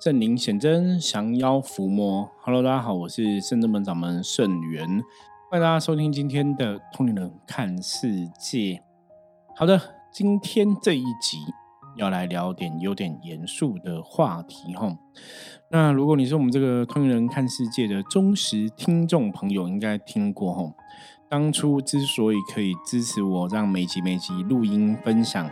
圣灵显真，降妖伏魔。Hello，大家好，我是圣真门掌门圣元，欢迎大家收听今天的《通灵人看世界》。好的，今天这一集要来聊点有点严肃的话题哈。那如果你是我们这个《通灵人看世界》的忠实听众朋友，应该听过哈。当初之所以可以支持我，让每集每集录音分享，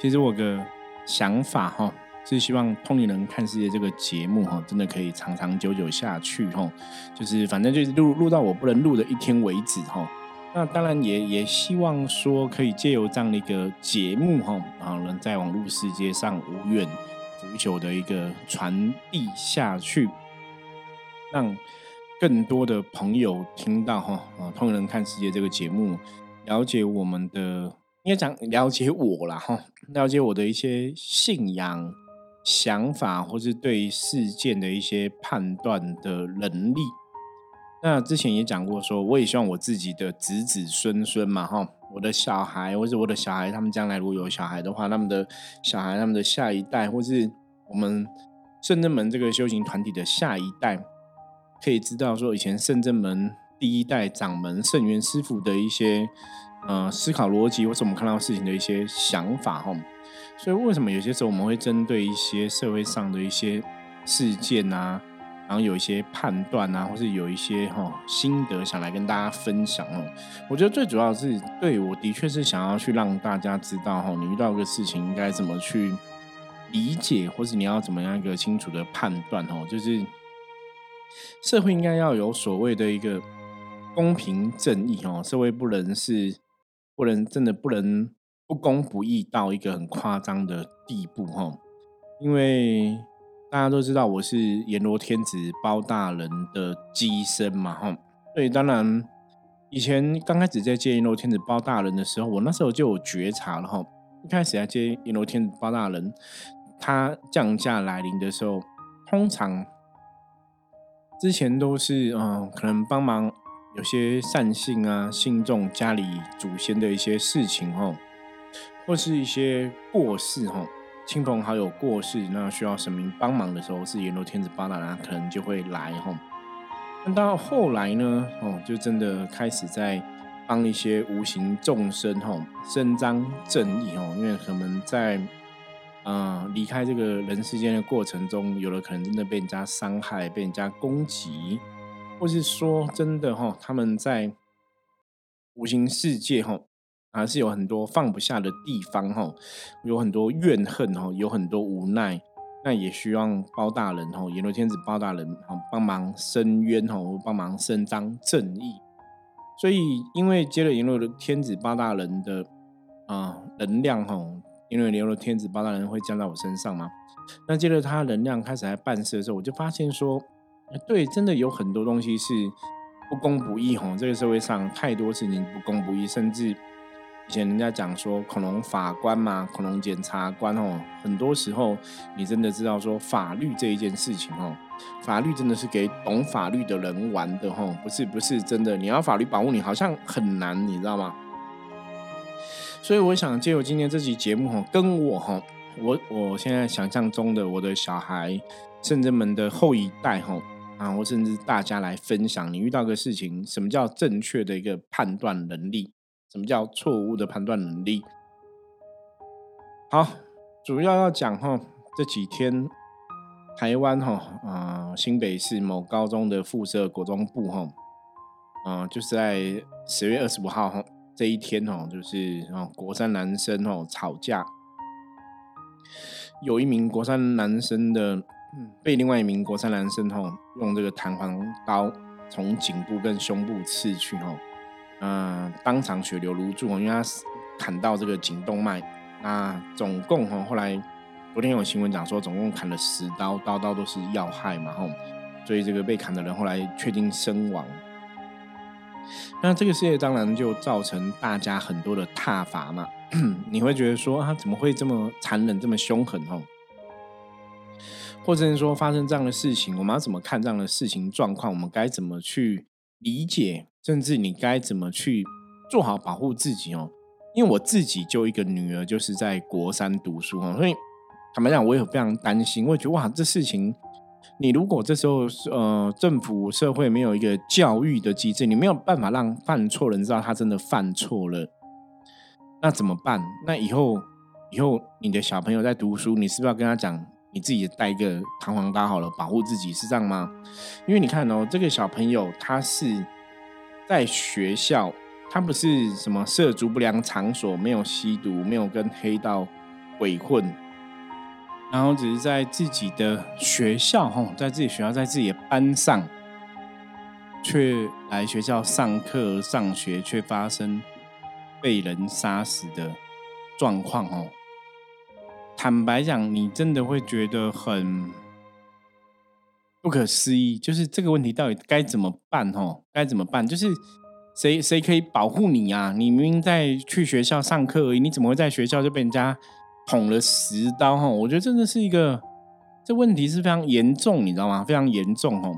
其实我个想法哈。是希望《通灵人看世界》这个节目哈，真的可以长长久久下去哈。就是反正就是录录到我不能录的一天为止哈。那当然也也希望说，可以借由这样的一个节目哈，啊能在网络世界上无远不久的一个传递下去，让更多的朋友听到哈啊《通灵人看世界》这个节目，了解我们的应该讲了解我啦哈，了解我的一些信仰。想法或是对事件的一些判断的能力，那之前也讲过，说我也希望我自己的子子孙孙嘛，哈，我的小孩或者我的小孩，他们将来如果有小孩的话，他们的小孩、他们的下一代，或是我们圣正门这个修行团体的下一代，可以知道说以前圣正门第一代掌门圣元师傅的一些呃思考逻辑，或是我们看到事情的一些想法，哈。所以，为什么有些时候我们会针对一些社会上的一些事件啊，然后有一些判断啊，或是有一些哈心得想来跟大家分享哦？我觉得最主要是，对我的确是想要去让大家知道哈，你遇到一个事情应该怎么去理解，或是你要怎么样一个清楚的判断哦？就是社会应该要有所谓的一个公平正义哦，社会不能是不能真的不能。不公不义到一个很夸张的地步哈，因为大家都知道我是阎罗天子包大人的机身嘛哈，所以当然以前刚开始在接阎罗天子包大人的时候，我那时候就有觉察了哈。一开始在接阎罗天子包大人，他降价来临的时候，通常之前都是嗯，可能帮忙有些善信啊、信众家里祖先的一些事情哈。或是一些过世哈，亲朋好友过世，那需要神明帮忙的时候，是阎罗天子八大人可能就会来哈。那到后来呢，哦，就真的开始在帮一些无形众生哈伸张正义哦，因为可能在啊离开这个人世间的过程中，有的可能真的被人家伤害、被人家攻击，或是说真的哈，他们在无形世界哈。还是有很多放不下的地方哈，有很多怨恨哈，有很多无奈，那也希望包大人哈，阎罗天子包大人哈帮忙伸冤哈，帮忙伸张正义。所以因为接了阎罗的天子包大人的啊能量哈，因为阎罗天子包大人会降到我身上嘛，那接着他能量开始来办事的时候，我就发现说，对，真的有很多东西是不公不义哈，这个社会上太多事情不公不义，甚至。以前人家讲说恐龙法官嘛，恐龙检察官哦，很多时候你真的知道说法律这一件事情哦，法律真的是给懂法律的人玩的哈，不是不是真的，你要法律保护你好像很难，你知道吗？所以我想借由今天这期节目哈，跟我哈，我我现在想象中的我的小孩甚至们的后一代哈啊，或甚至大家来分享，你遇到个事情，什么叫正确的一个判断能力？什么叫错误的判断能力？好，主要要讲哈，这几天台湾哈啊新北市某高中的附设国中部哈啊，就是在十月二十五号哈这一天哈，就是啊国三男生哦吵架，有一名国三男生的被另外一名国三男生哈用这个弹簧刀从颈部跟胸部刺去哈。嗯，当场血流如注因为他砍到这个颈动脉。那总共哈，后来昨天有新闻讲说，总共砍了十刀，刀刀都是要害嘛，吼，所以这个被砍的人后来确定身亡。那这个世界当然就造成大家很多的挞伐嘛，你会觉得说啊，怎么会这么残忍，这么凶狠，吼？或者是说发生这样的事情，我们要怎么看这样的事情状况？我们该怎么去理解？甚至你该怎么去做好保护自己哦？因为我自己就一个女儿，就是在国三读书哦，所以坦白讲，我也非常担心，我觉得哇，这事情，你如果这时候呃政府社会没有一个教育的机制，你没有办法让犯错人知道他真的犯错了，那怎么办？那以后以后你的小朋友在读书，你是不是要跟他讲，你自己带一个弹簧搭好了，保护自己，是这样吗？因为你看哦，这个小朋友他是在学校。他不是什么涉足不良场所，没有吸毒，没有跟黑道鬼混，然后只是在自己的学校，哈，在自己学校，在自己的班上，却来学校上课上学，却发生被人杀死的状况，哦。坦白讲，你真的会觉得很不可思议，就是这个问题到底该怎么办？哦，该怎么办？就是。谁谁可以保护你啊？你明明在去学校上课而已，你怎么会在学校就被人家捅了十刀？哈，我觉得真的是一个这问题是非常严重，你知道吗？非常严重哦。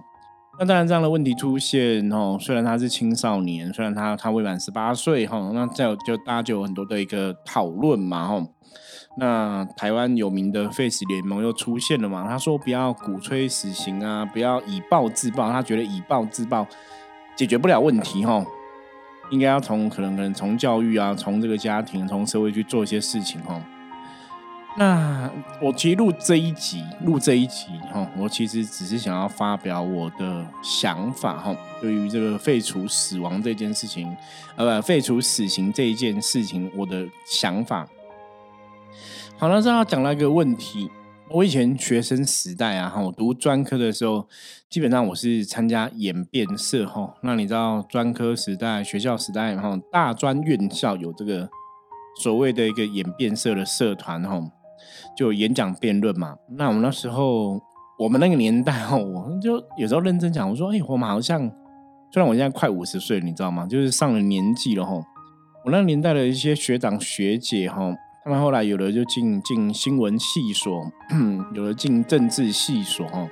那当然，这样的问题出现哦，虽然他是青少年，虽然他他未满十八岁哈，那这就大家就有很多的一个讨论嘛哈。那台湾有名的 Face 联盟又出现了嘛？他说不要鼓吹死刑啊，不要以暴制暴，他觉得以暴制暴解决不了问题哈。应该要从可能可能从教育啊，从这个家庭，从社会去做一些事情哈。那我其实录这一集，录这一集哈，我其实只是想要发表我的想法哈。对于这个废除死亡这件事情，呃，废除死刑这一件事情，我的想法。好了，这要讲到一个问题。我以前学生时代啊，哈，我读专科的时候，基本上我是参加演变社，哈。那你知道专科时代、学校时代，然后大专院校有这个所谓的一个演变社的社团，哈，就演讲辩论嘛。那我们那时候，我们那个年代，哈，我就有时候认真讲，我说，哎，我们好像，虽然我现在快五十岁，你知道吗？就是上了年纪了，哈。我那年代的一些学长学姐，哈。他们后来有的就进进新闻系所，有的进政治系所，哈，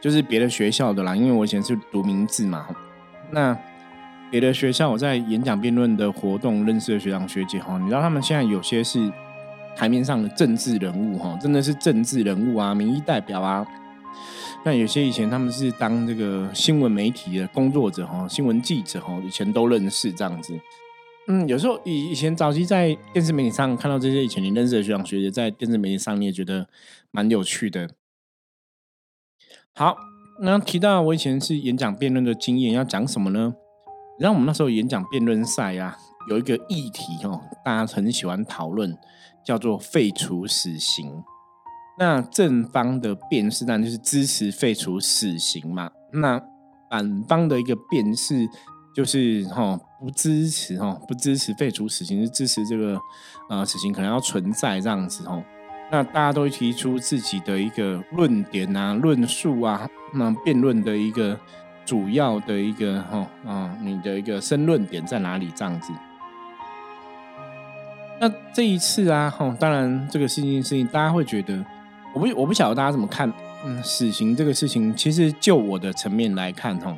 就是别的学校的啦。因为我以前是读名字嘛，那别的学校我在演讲辩论的活动认识的学长学姐，哈，你知道他们现在有些是台面上的政治人物，哈，真的是政治人物啊，民意代表啊。那有些以前他们是当这个新闻媒体的工作者，哈，新闻记者，哈，以前都认识这样子。嗯，有时候以以前早期在电视媒体上看到这些以前你认识的学长学姐，在电视媒体上你也觉得蛮有趣的。好，那提到我以前是演讲辩论的经验，要讲什么呢？然后我们那时候演讲辩论赛啊，有一个议题哦，大家很喜欢讨论，叫做废除死刑。那正方的辩士当然就是支持废除死刑嘛，那反方的一个辩是。就是哈不支持哦不支持废除死刑，是支持这个呃死刑可能要存在这样子哦。那大家都会提出自己的一个论点啊、论述啊，那辩论的一个主要的一个哈啊，你的一个申论点在哪里这样子？那这一次啊哈，当然这个事情事情，大家会觉得我不我不晓得大家怎么看嗯死刑这个事情，其实就我的层面来看哈。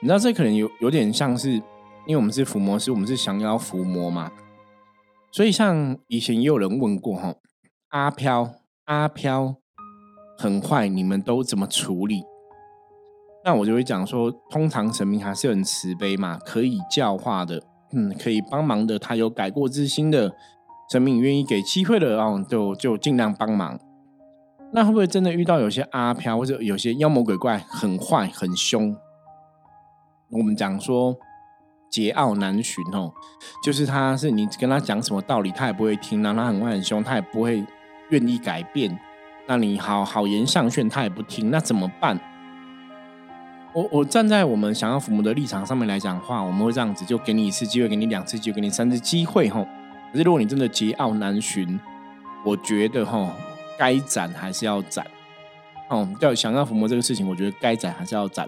你知道这可能有有点像是，因为我们是伏魔师，我们是降妖伏魔嘛，所以像以前也有人问过哈，阿飘阿飘很坏，你们都怎么处理？那我就会讲说，通常神明还是很慈悲嘛，可以教化的，嗯，可以帮忙的，他有改过自新的神明愿意给机会的哦，就就尽量帮忙。那会不会真的遇到有些阿飘或者有些妖魔鬼怪很坏很凶？我们讲说桀骜难驯哦，就是他是你跟他讲什么道理，他也不会听；然后他很坏很凶，他也不会愿意改变。那你好好言相劝，他也不听，那怎么办？我我站在我们想要父母的立场上面来讲话，我们会这样子，就给你一次机会，给你两次机会，给你三次机会吼。可是如果你真的桀骜难驯，我觉得吼该斩还是要斩。哦，要想要抚摸这个事情，我觉得该斩还是要斩。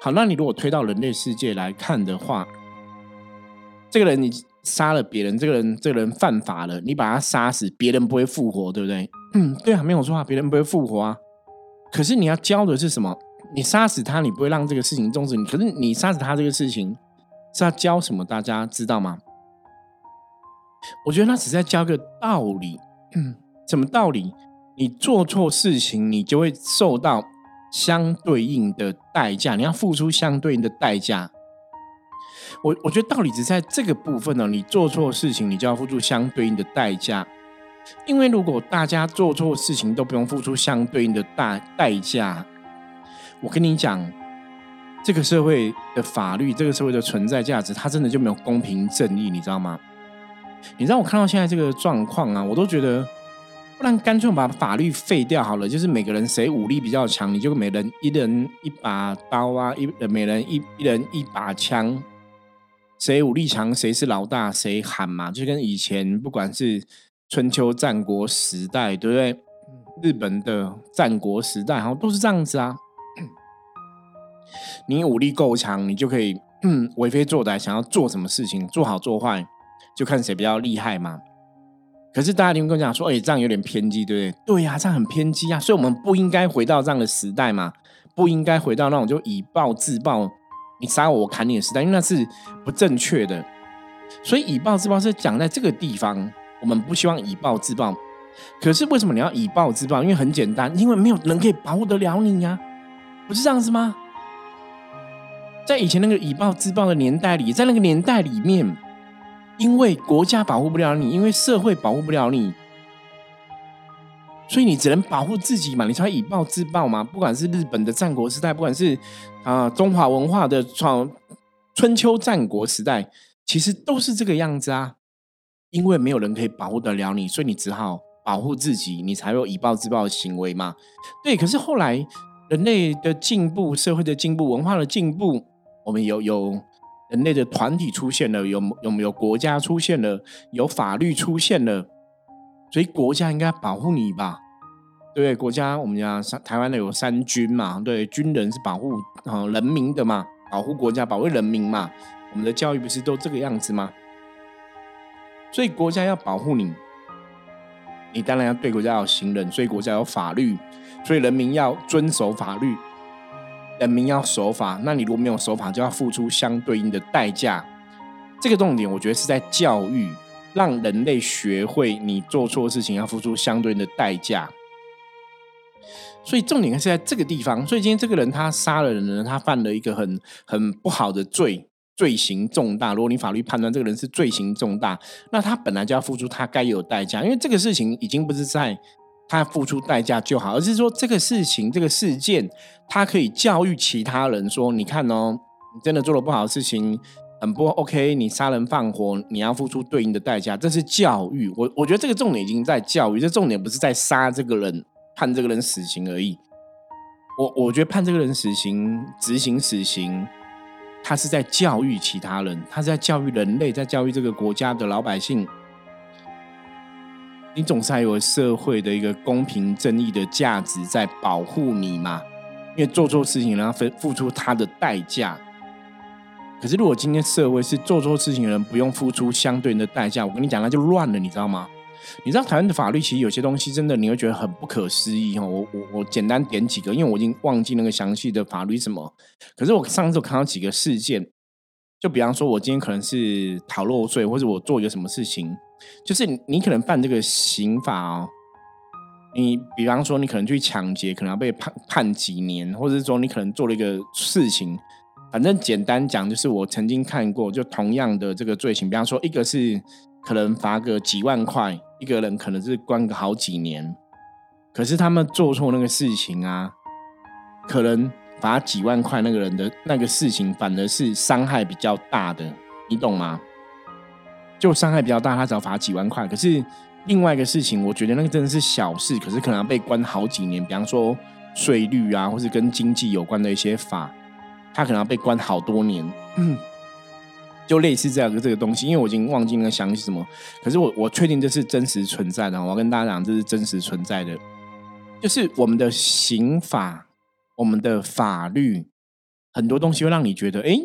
好，那你如果推到人类世界来看的话，这个人你杀了别人，这个人这个人犯法了，你把他杀死，别人不会复活，对不对？嗯，对啊，没有错啊，别人不会复活啊。可是你要教的是什么？你杀死他，你不会让这个事情终止。可是你杀死他这个事情是要教什么？大家知道吗？我觉得他只是在教个道理。什么道理？你做错事情，你就会受到相对应的代价，你要付出相对应的代价。我我觉得道理只在这个部分呢。你做错事情，你就要付出相对应的代价。因为如果大家做错事情都不用付出相对应的大代价，我跟你讲，这个社会的法律，这个社会的存在价值，它真的就没有公平正义，你知道吗？你让我看到现在这个状况啊，我都觉得。不然干脆把法律废掉好了，就是每个人谁武力比较强，你就每人一人一把刀啊，一每人一一人一把枪，谁武力强谁是老大，谁喊嘛，就跟以前不管是春秋战国时代，对不对？日本的战国时代，好像都是这样子啊。你武力够强，你就可以为非作歹，想要做什么事情，做好做坏，就看谁比较厉害嘛。可是大家听跟我讲说，哎，这样有点偏激，对不对？对呀，这样很偏激啊，所以我们不应该回到这样的时代嘛，不应该回到那种就以暴制暴，你杀我我砍你的时代，因为那是不正确的。所以以暴制暴是讲在这个地方，我们不希望以暴制暴。可是为什么你要以暴制暴？因为很简单，因为没有人可以保护得了你呀，不是这样子吗？在以前那个以暴制暴的年代里，在那个年代里面。因为国家保护不了你，因为社会保护不了你，所以你只能保护自己嘛，你才以暴制暴嘛。不管是日本的战国时代，不管是啊中华文化的创春秋战国时代，其实都是这个样子啊。因为没有人可以保护得了你，所以你只好保护自己，你才有以暴制暴的行为嘛。对，可是后来人类的进步、社会的进步、文化的进步，我们有有。人类的团体出现了，有有没有国家出现了，有法律出现了，所以国家应该保护你吧？对，国家我们讲台湾的有三军嘛，对，军人是保护啊人民的嘛，保护国家，保卫人民嘛。我们的教育不是都这个样子吗？所以国家要保护你，你当然要对国家有信任，所以国家有法律，所以人民要遵守法律。人民要守法，那你如果没有守法，就要付出相对应的代价。这个重点，我觉得是在教育，让人类学会你做错事情要付出相对应的代价。所以重点是在这个地方。所以今天这个人他杀了人呢，他犯了一个很很不好的罪，罪行重大。如果你法律判断这个人是罪行重大，那他本来就要付出他该有代价，因为这个事情已经不是在。他付出代价就好，而是说这个事情、这个事件，他可以教育其他人说：“你看哦，你真的做了不好的事情，很不 OK。你杀人放火，你要付出对应的代价。”这是教育。我我觉得这个重点已经在教育，这重点不是在杀这个人、判这个人死刑而已。我我觉得判这个人死刑、执行死刑，他是在教育其他人，他是在教育人类，在教育这个国家的老百姓。你总是还有社会的一个公平正义的价值在保护你嘛？因为做错事情，然后付付出他的代价。可是如果今天社会是做错事情的人不用付出相对应的代价，我跟你讲，那就乱了，你知道吗？你知道台湾的法律其实有些东西真的你会觉得很不可思议哈。我我我简单点几个，因为我已经忘记那个详细的法律什么。可是我上次我看到几个事件，就比方说，我今天可能是逃漏税，或者我做一个什么事情。就是你可能犯这个刑法哦，你比方说你可能去抢劫，可能要被判判几年，或者是说你可能做了一个事情，反正简单讲就是我曾经看过，就同样的这个罪行，比方说一个是可能罚个几万块，一个人可能是关个好几年，可是他们做错那个事情啊，可能罚几万块那个人的那个事情反而是伤害比较大的，你懂吗？就伤害比较大，他只要罚几万块。可是另外一个事情，我觉得那个真的是小事，可是可能要被关好几年。比方说税率啊，或是跟经济有关的一些法，他可能要被关好多年。就类似这样的这个东西，因为我已经忘记那个详细什么，可是我我确定这是真实存在的。我要跟大家讲，这是真实存在的，就是我们的刑法、我们的法律，很多东西会让你觉得，哎，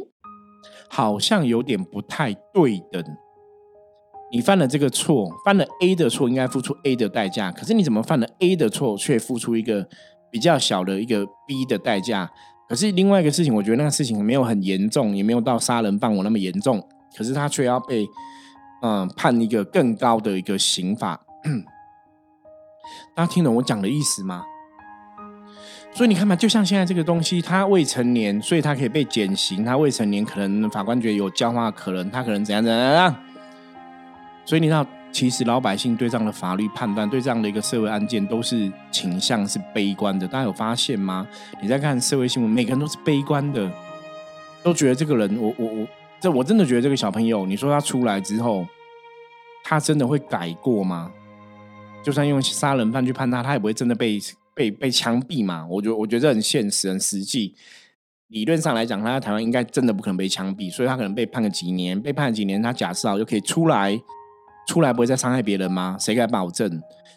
好像有点不太对等。你犯了这个错，犯了 A 的错，应该付出 A 的代价。可是你怎么犯了 A 的错，却付出一个比较小的一个 B 的代价？可是另外一个事情，我觉得那个事情没有很严重，也没有到杀人放火那么严重。可是他却要被嗯判一个更高的一个刑法。大家听懂我讲的意思吗？所以你看嘛，就像现在这个东西，他未成年，所以他可以被减刑；他未成年，可能法官觉得有教化可能，他可能怎样怎样。所以你知道，其实老百姓对这样的法律判断，对这样的一个社会案件，都是倾向是悲观的。大家有发现吗？你在看社会新闻，每个人都是悲观的，都觉得这个人，我我我，这我真的觉得这个小朋友，你说他出来之后，他真的会改过吗？就算用杀人犯去判他，他也不会真的被。被被枪毙嘛？我觉得我觉得很现实、很实际。理论上来讲，他在台湾应该真的不可能被枪毙，所以他可能被判个几年，被判几年，他假释好就可以出来，出来不会再伤害别人吗？谁敢保证？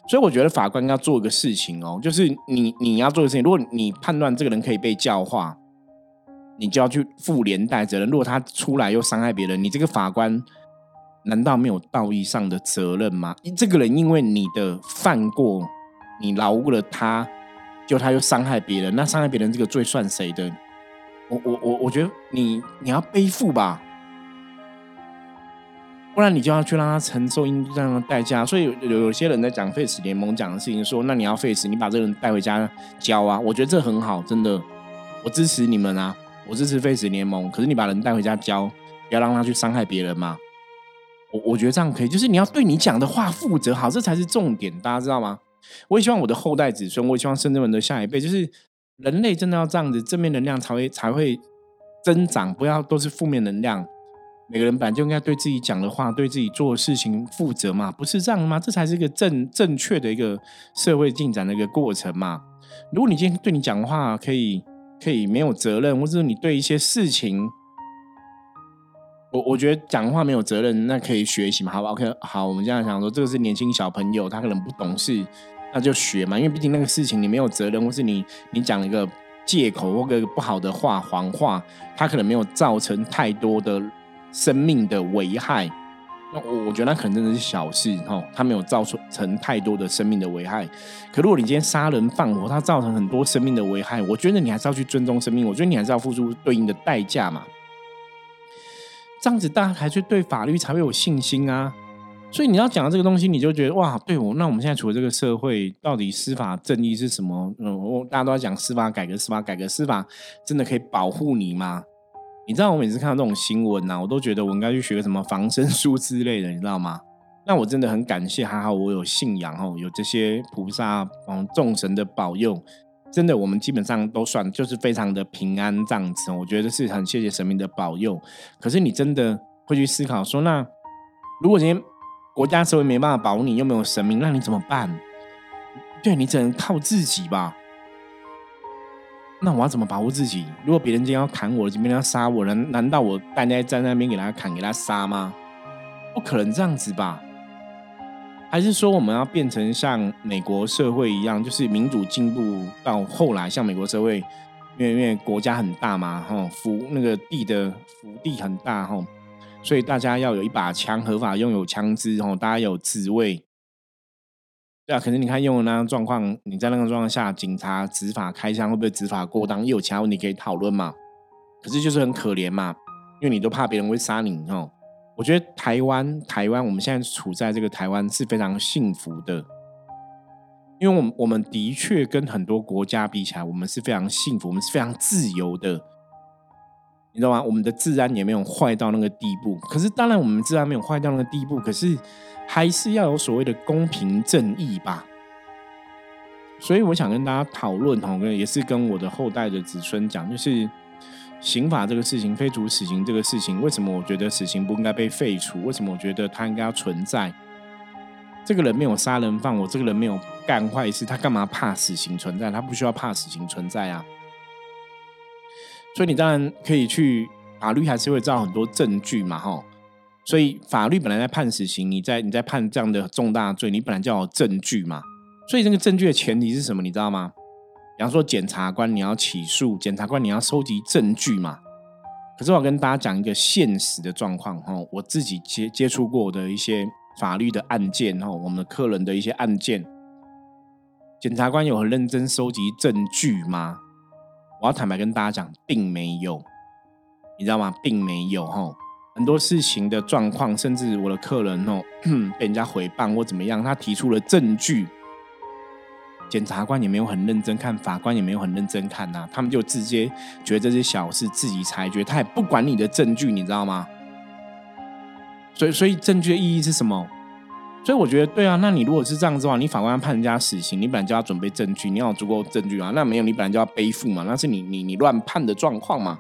所以我觉得法官要做一个事情哦，就是你你要做的事情，如果你判断这个人可以被教化，你就要去负连带责任。如果他出来又伤害别人，你这个法官难道没有道义上的责任吗？这个人因为你的犯过。你饶过了他，就他又伤害别人，那伤害别人这个罪算谁的？我我我我觉得你你要背负吧，不然你就要去让他承受应当的代价。所以有有些人在讲废死联盟讲的事情，说那你要废死，你把这个人带回家教啊，我觉得这很好，真的，我支持你们啊，我支持废死联盟。可是你把人带回家教，不要让他去伤害别人嘛。我我觉得这样可以，就是你要对你讲的话负责，好，这才是重点，大家知道吗？我也希望我的后代子孙，我也希望甚至们的下一辈，就是人类真的要这样子，正面能量才会才会增长，不要都是负面能量。每个人本来就应该对自己讲的话、对自己做的事情负责嘛，不是这样吗？这才是一个正正确的一个社会进展的一个过程嘛。如果你今天对你讲话可以可以没有责任，或者你对一些事情，我我觉得讲话没有责任，那可以学习嘛？好不好，OK，好，我们这样想说，这个是年轻小朋友，他可能不懂事。那就学嘛，因为毕竟那个事情你没有责任，或是你你讲了一个借口或个不好的话、谎话，他可能没有造成太多的生命的危害。那我觉得那可能真的是小事哈，他没有造成太多的生命的危害。可如果你今天杀人放火，他造成很多生命的危害，我觉得你还是要去尊重生命，我觉得你还是要付出对应的代价嘛。这样子大家才去对法律才会有信心啊。所以你要讲到这个东西，你就觉得哇，对我那我们现在处的这个社会，到底司法正义是什么？嗯，我大家都在讲司法改革，司法改革，司法真的可以保护你吗？你知道我每次看到这种新闻呐，我都觉得我应该去学个什么防身术之类的，你知道吗？那我真的很感谢，还好我有信仰哦，有这些菩萨、嗯众神的保佑，真的我们基本上都算就是非常的平安这样子。我觉得是很谢谢神明的保佑。可是你真的会去思考说，那如果今天国家社会没办法保你，又没有神明，那你怎么办？对你只能靠自己吧。那我要怎么保护自己？如果别人今天要砍我，今天要杀我，难难道我待在在那边给他砍、给他杀吗？不可能这样子吧？还是说我们要变成像美国社会一样，就是民主进步到后来像美国社会，因为因为国家很大嘛，哈，福那个地的福地很大，哈。所以大家要有一把枪，合法拥有枪支，然后大家有自卫。对啊，可是你看用的那样状况，你在那个状况下，警察执法开枪会不会执法过当？又有其他问题可以讨论嘛？可是就是很可怜嘛，因为你都怕别人会杀你哦。我觉得台湾，台湾我们现在处在这个台湾是非常幸福的，因为我们我们的确跟很多国家比起来，我们是非常幸福，我们是非常自由的。你知道吗？我们的治安也没有坏到那个地步。可是，当然我们治安没有坏到那个地步，可是还是要有所谓的公平正义吧。所以，我想跟大家讨论，哈，也是跟我的后代的子孙讲，就是刑法这个事情，废除死刑这个事情，为什么我觉得死刑不应该被废除？为什么我觉得它应该要存在？这个人没有杀人犯，我这个人没有干坏事，他干嘛怕死刑存在？他不需要怕死刑存在啊。所以你当然可以去，法律还是会造很多证据嘛，哈。所以法律本来在判死刑，你在你在判这样的重大罪，你本来就要证据嘛。所以这个证据的前提是什么？你知道吗？比方说检察官你要起诉，检察官你要收集证据嘛。可是我跟大家讲一个现实的状况，哈，我自己接接触过的一些法律的案件，哈，我们的客人的一些案件，检察官有很认真收集证据吗？我要坦白跟大家讲，并没有，你知道吗？并没有哈，很多事情的状况，甚至我的客人哦，被人家回谤或怎么样，他提出了证据，检察官也没有很认真看，法官也没有很认真看呐，他们就直接觉得这些小事自己裁决，他也不管你的证据，你知道吗？所以，所以证据的意义是什么？所以我觉得对啊，那你如果是这样子的话，你法官要判人家死刑，你本来就要准备证据，你要有足够证据啊。那没有，你本来就要背负嘛，那是你你你乱判的状况嘛。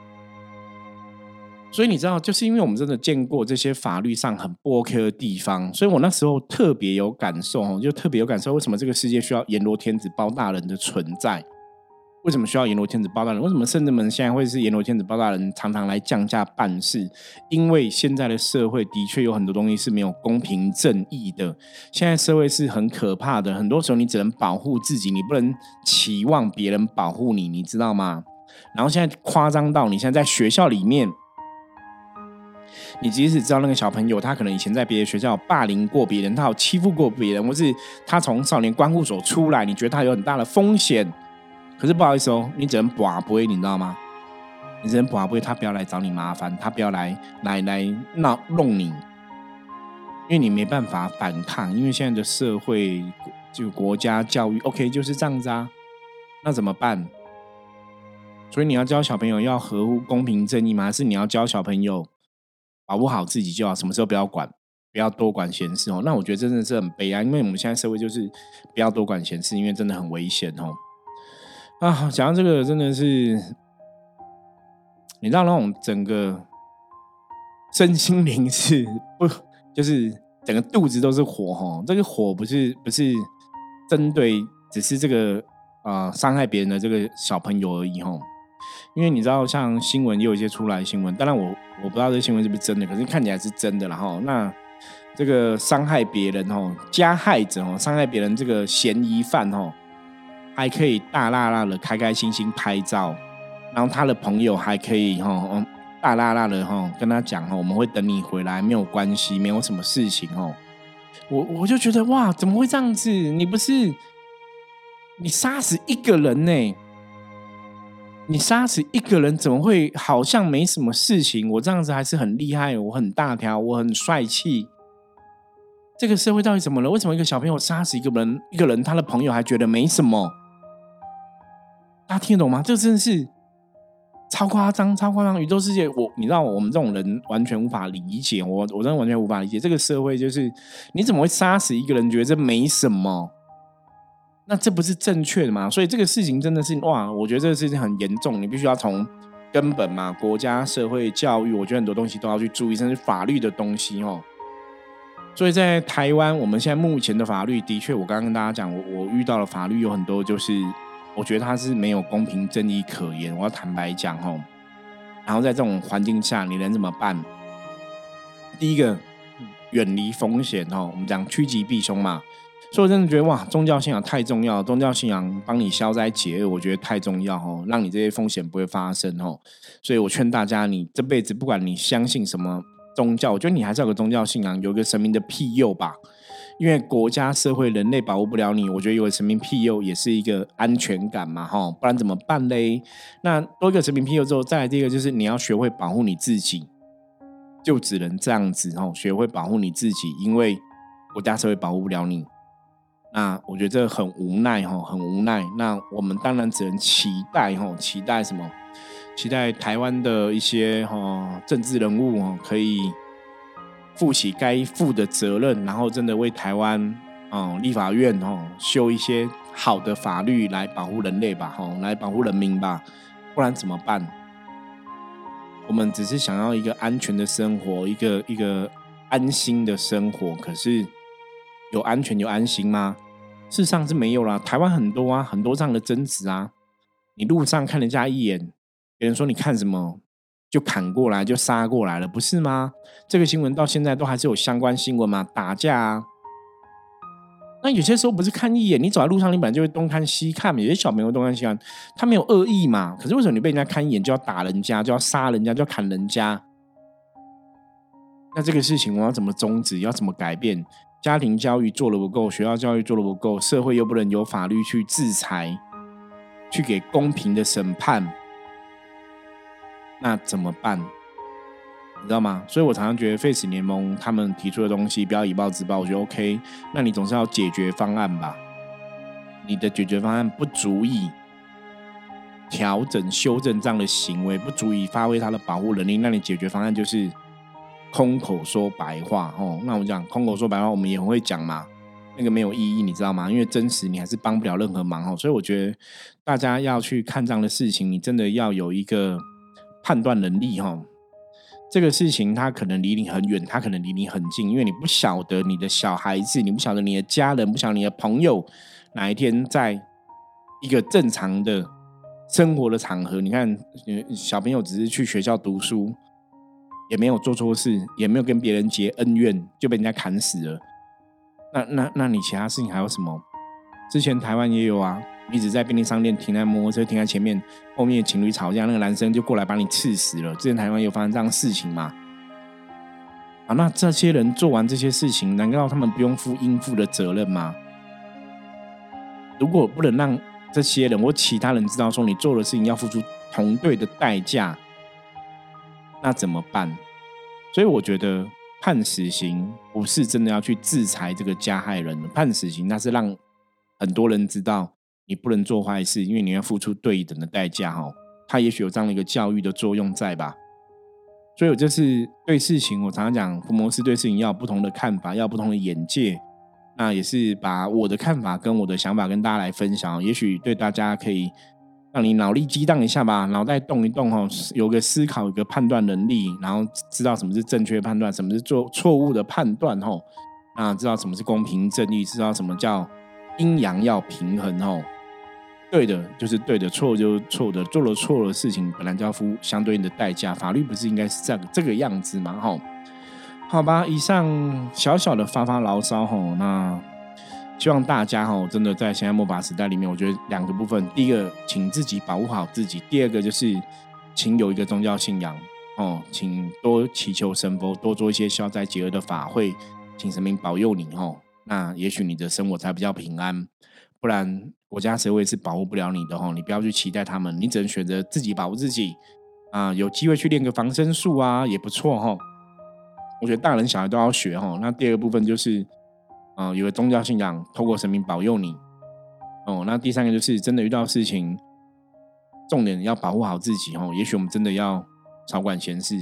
所以你知道，就是因为我们真的见过这些法律上很不 OK 的地方，所以我那时候特别有感受，就特别有感受，为什么这个世界需要阎罗天子包大人的存在？为什么需要阎罗天子包大人？为什么圣人们现在会是阎罗天子包大人常常来降价办事？因为现在的社会的确有很多东西是没有公平正义的。现在社会是很可怕的，很多时候你只能保护自己，你不能期望别人保护你，你知道吗？然后现在夸张到，你现在在学校里面。你即使知道那个小朋友，他可能以前在别的学校霸凌过别人，他有欺负过别人，或是他从少年关护所出来，你觉得他有很大的风险，可是不好意思哦，你只能把不会，你知道吗？你只能把不会，他不要来找你麻烦，他不要来来来闹弄你，因为你没办法反抗，因为现在的社会就国家教育 OK 就是这样子啊，那怎么办？所以你要教小朋友要合乎公平正义吗？还是你要教小朋友？保护好自己就好，什么时候不要管，不要多管闲事哦。那我觉得真的是很悲哀，因为我们现在社会就是不要多管闲事，因为真的很危险哦。啊，讲到这个真的是，你知道那种整个身心灵是不，就是整个肚子都是火哈。这个火不是不是针对，只是这个啊伤害别人的这个小朋友而已哈。因为你知道，像新闻也有一些出来新闻，当然我我不知道这新闻是不是真的，可是看起来是真的。然后那这个伤害别人哦，加害者哦，伤害别人这个嫌疑犯哦，还可以大辣辣的开开心心拍照，然后他的朋友还可以哈，大辣辣的哈跟他讲哈，我们会等你回来，没有关系，没有什么事情哦。我我就觉得哇，怎么会这样子？你不是你杀死一个人呢？你杀死一个人怎么会好像没什么事情？我这样子还是很厉害，我很大条，我很帅气。这个社会到底怎么了？为什么一个小朋友杀死一个人，一个人他的朋友还觉得没什么？大家听得懂吗？这真的是超夸张，超夸张！宇宙世界，我你知道，我们这种人完全无法理解。我我真的完全无法理解这个社会，就是你怎么会杀死一个人，觉得这没什么？那这不是正确的吗？所以这个事情真的是哇，我觉得这个事情很严重，你必须要从根本嘛，国家、社会、教育，我觉得很多东西都要去注意，甚至法律的东西哦。所以在台湾，我们现在目前的法律的确，我刚刚跟大家讲，我我遇到的法律有很多，就是我觉得他是没有公平正义可言。我要坦白讲哦，然后在这种环境下，你能怎么办？第一个，远离风险哦，我们讲趋吉避凶嘛。所以我真的觉得哇，宗教信仰太重要，宗教信仰帮你消灾解厄，我觉得太重要哦，让你这些风险不会发生哦。所以我劝大家，你这辈子不管你相信什么宗教，我觉得你还是有个宗教信仰，有一个神明的庇佑吧。因为国家、社会、人类保护不了你，我觉得有个神明庇佑也是一个安全感嘛，哈，不然怎么办嘞？那多一个神明庇佑之后，再来第一个就是你要学会保护你自己，就只能这样子哦，学会保护你自己，因为国家、社会保护不了你。那我觉得这很无奈哈，很无奈。那我们当然只能期待哈，期待什么？期待台湾的一些哈政治人物哈，可以负起该负的责任，然后真的为台湾啊立法院哦修一些好的法律来保护人类吧，哈，来保护人民吧。不然怎么办？我们只是想要一个安全的生活，一个一个安心的生活，可是。有安全有安心吗？事实上是没有啦。台湾很多啊，很多这样的争执啊。你路上看人家一眼，别人说你看什么，就砍过来就杀过来了，不是吗？这个新闻到现在都还是有相关新闻嘛？打架啊。那有些时候不是看一眼，你走在路上，你本来就会东看西看嘛，有些小朋友东看西看，他没有恶意嘛。可是为什么你被人家看一眼就要打人家，就要杀人家，就要砍人家？那这个事情我要怎么终止？要怎么改变？家庭教育做的不够，学校教育做的不够，社会又不能有法律去制裁，去给公平的审判，那怎么办？你知道吗？所以我常常觉得 Face 联盟他们提出的东西不要以暴制暴，我觉得 OK。那你总是要解决方案吧？你的解决方案不足以调整、修正这样的行为，不足以发挥它的保护能力，那你解决方案就是空口说白话哦。那我讲空口说白话，我们也会讲嘛，那个没有意义，你知道吗？因为真实你还是帮不了任何忙哦。所以我觉得大家要去看这样的事情，你真的要有一个判断能力哈。这个事情它可能离你很远，它可能离你很近，因为你不晓得你的小孩子，你不晓得你的家人，不晓得你的朋友，哪一天在一个正常的生活的场合，你看小朋友只是去学校读书，也没有做错事，也没有跟别人结恩怨，就被人家砍死了。那那那你其他事情还有什么？之前台湾也有啊。一直在便利商店停在摩托车停在前面，后面情侣吵架，那个男生就过来把你刺死了。之前台湾有发生这样的事情吗？啊，那这些人做完这些事情，难道他们不用负应负的责任吗？如果不能让这些人或其他人知道说你做的事情要付出同对的代价，那怎么办？所以我觉得判死刑不是真的要去制裁这个加害人，判死刑那是让很多人知道。你不能做坏事，因为你要付出对等的代价哈。他也许有这样的一个教育的作用在吧？所以我就是对事情，我常常讲，福摩斯对事情要有不同的看法，要不同的眼界。那也是把我的看法跟我的想法跟大家来分享，也许对大家可以让你脑力激荡一下吧，脑袋动一动哈，有个思考，有个判断能力，然后知道什么是正确判断，什么是做错误的判断哈。那知道什么是公平正义，知道什么叫阴阳要平衡哦。对的，就是对的；错就是错的。做了错的事情，本来就要付相对应的代价。法律不是应该是这样这个样子吗？哈，好吧。以上小小的发发牢骚哈，那希望大家哈，真的在现在末法时代里面，我觉得两个部分：第一个，请自己保护好自己；第二个，就是请有一个宗教信仰哦，请多祈求神佛，多做一些消灾解厄的法会，请神明保佑你哦。那也许你的生活才比较平安，不然。国家社会是保护不了你的哈，你不要去期待他们，你只能选择自己保护自己啊。有机会去练个防身术啊，也不错哈。我觉得大人小孩都要学哈。那第二个部分就是，啊，有个宗教信仰，透过神明保佑你哦。那第三个就是真的遇到事情，重点要保护好自己哦。也许我们真的要少管闲事，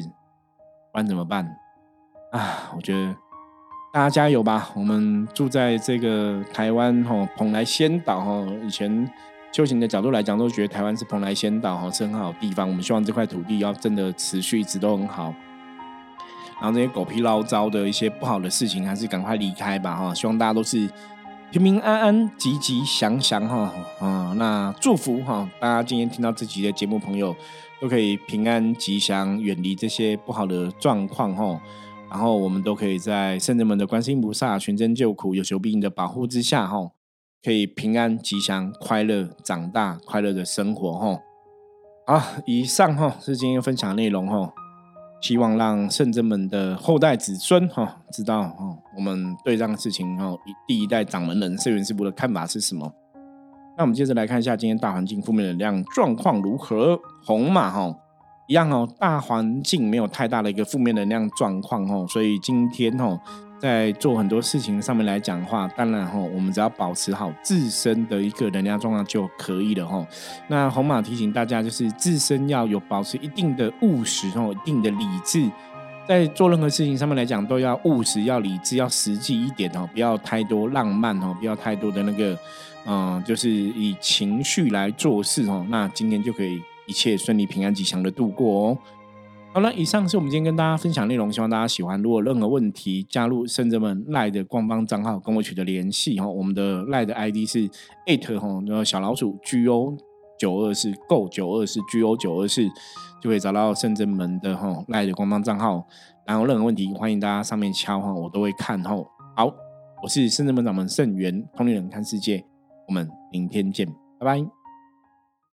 不然怎么办啊？我觉得。大家加油吧！我们住在这个台湾吼蓬莱仙岛哈，以前修行的角度来讲，都觉得台湾是蓬莱仙岛哈，是很好地方。我们希望这块土地要真的持续一直都很好。然后这些狗屁唠糟的一些不好的事情，还是赶快离开吧哈！希望大家都是平平安安、吉吉祥祥哈啊！那祝福哈，大家今天听到这集的节目，朋友都可以平安吉祥，远离这些不好的状况哈。然后我们都可以在圣人们的观世音菩萨全真救苦有求必应的保护之下，哈，可以平安吉祥、快乐长大、快乐的生活，哈。好，以上哈是今天分享内容，哈，希望让圣人们的后代子孙，哈，知道哈我们对这样的事情，哈，第一代掌门人圣元师傅的看法是什么。那我们接着来看一下今天大环境负面能量状况如何，红马，哈。一样哦，大环境没有太大的一个负面能量状况哦，所以今天哦，在做很多事情上面来讲的话，当然哈，我们只要保持好自身的一个能量状况就可以了哈。那红马提醒大家，就是自身要有保持一定的务实哦，一定的理智，在做任何事情上面来讲，都要务实、要理智、要实际一点哦，不要太多浪漫哦，不要太多的那个，嗯，就是以情绪来做事哦。那今天就可以。一切顺利、平安、吉祥的度过哦。好了，以上是我们今天跟大家分享内容，希望大家喜欢。如果任何问题，加入圣者们赖的官方账号，跟我取得联系哈。我们的赖的 ID 是哈，然后小老鼠 G O 九二四 Go 九二四 G O 九二四，就可以找到圣者们的哈赖的官方账号。然后任何问题，欢迎大家上面敲哈，我都会看哈。好，我是圣者门掌门圣元，通灵人看世界，我们明天见，拜拜。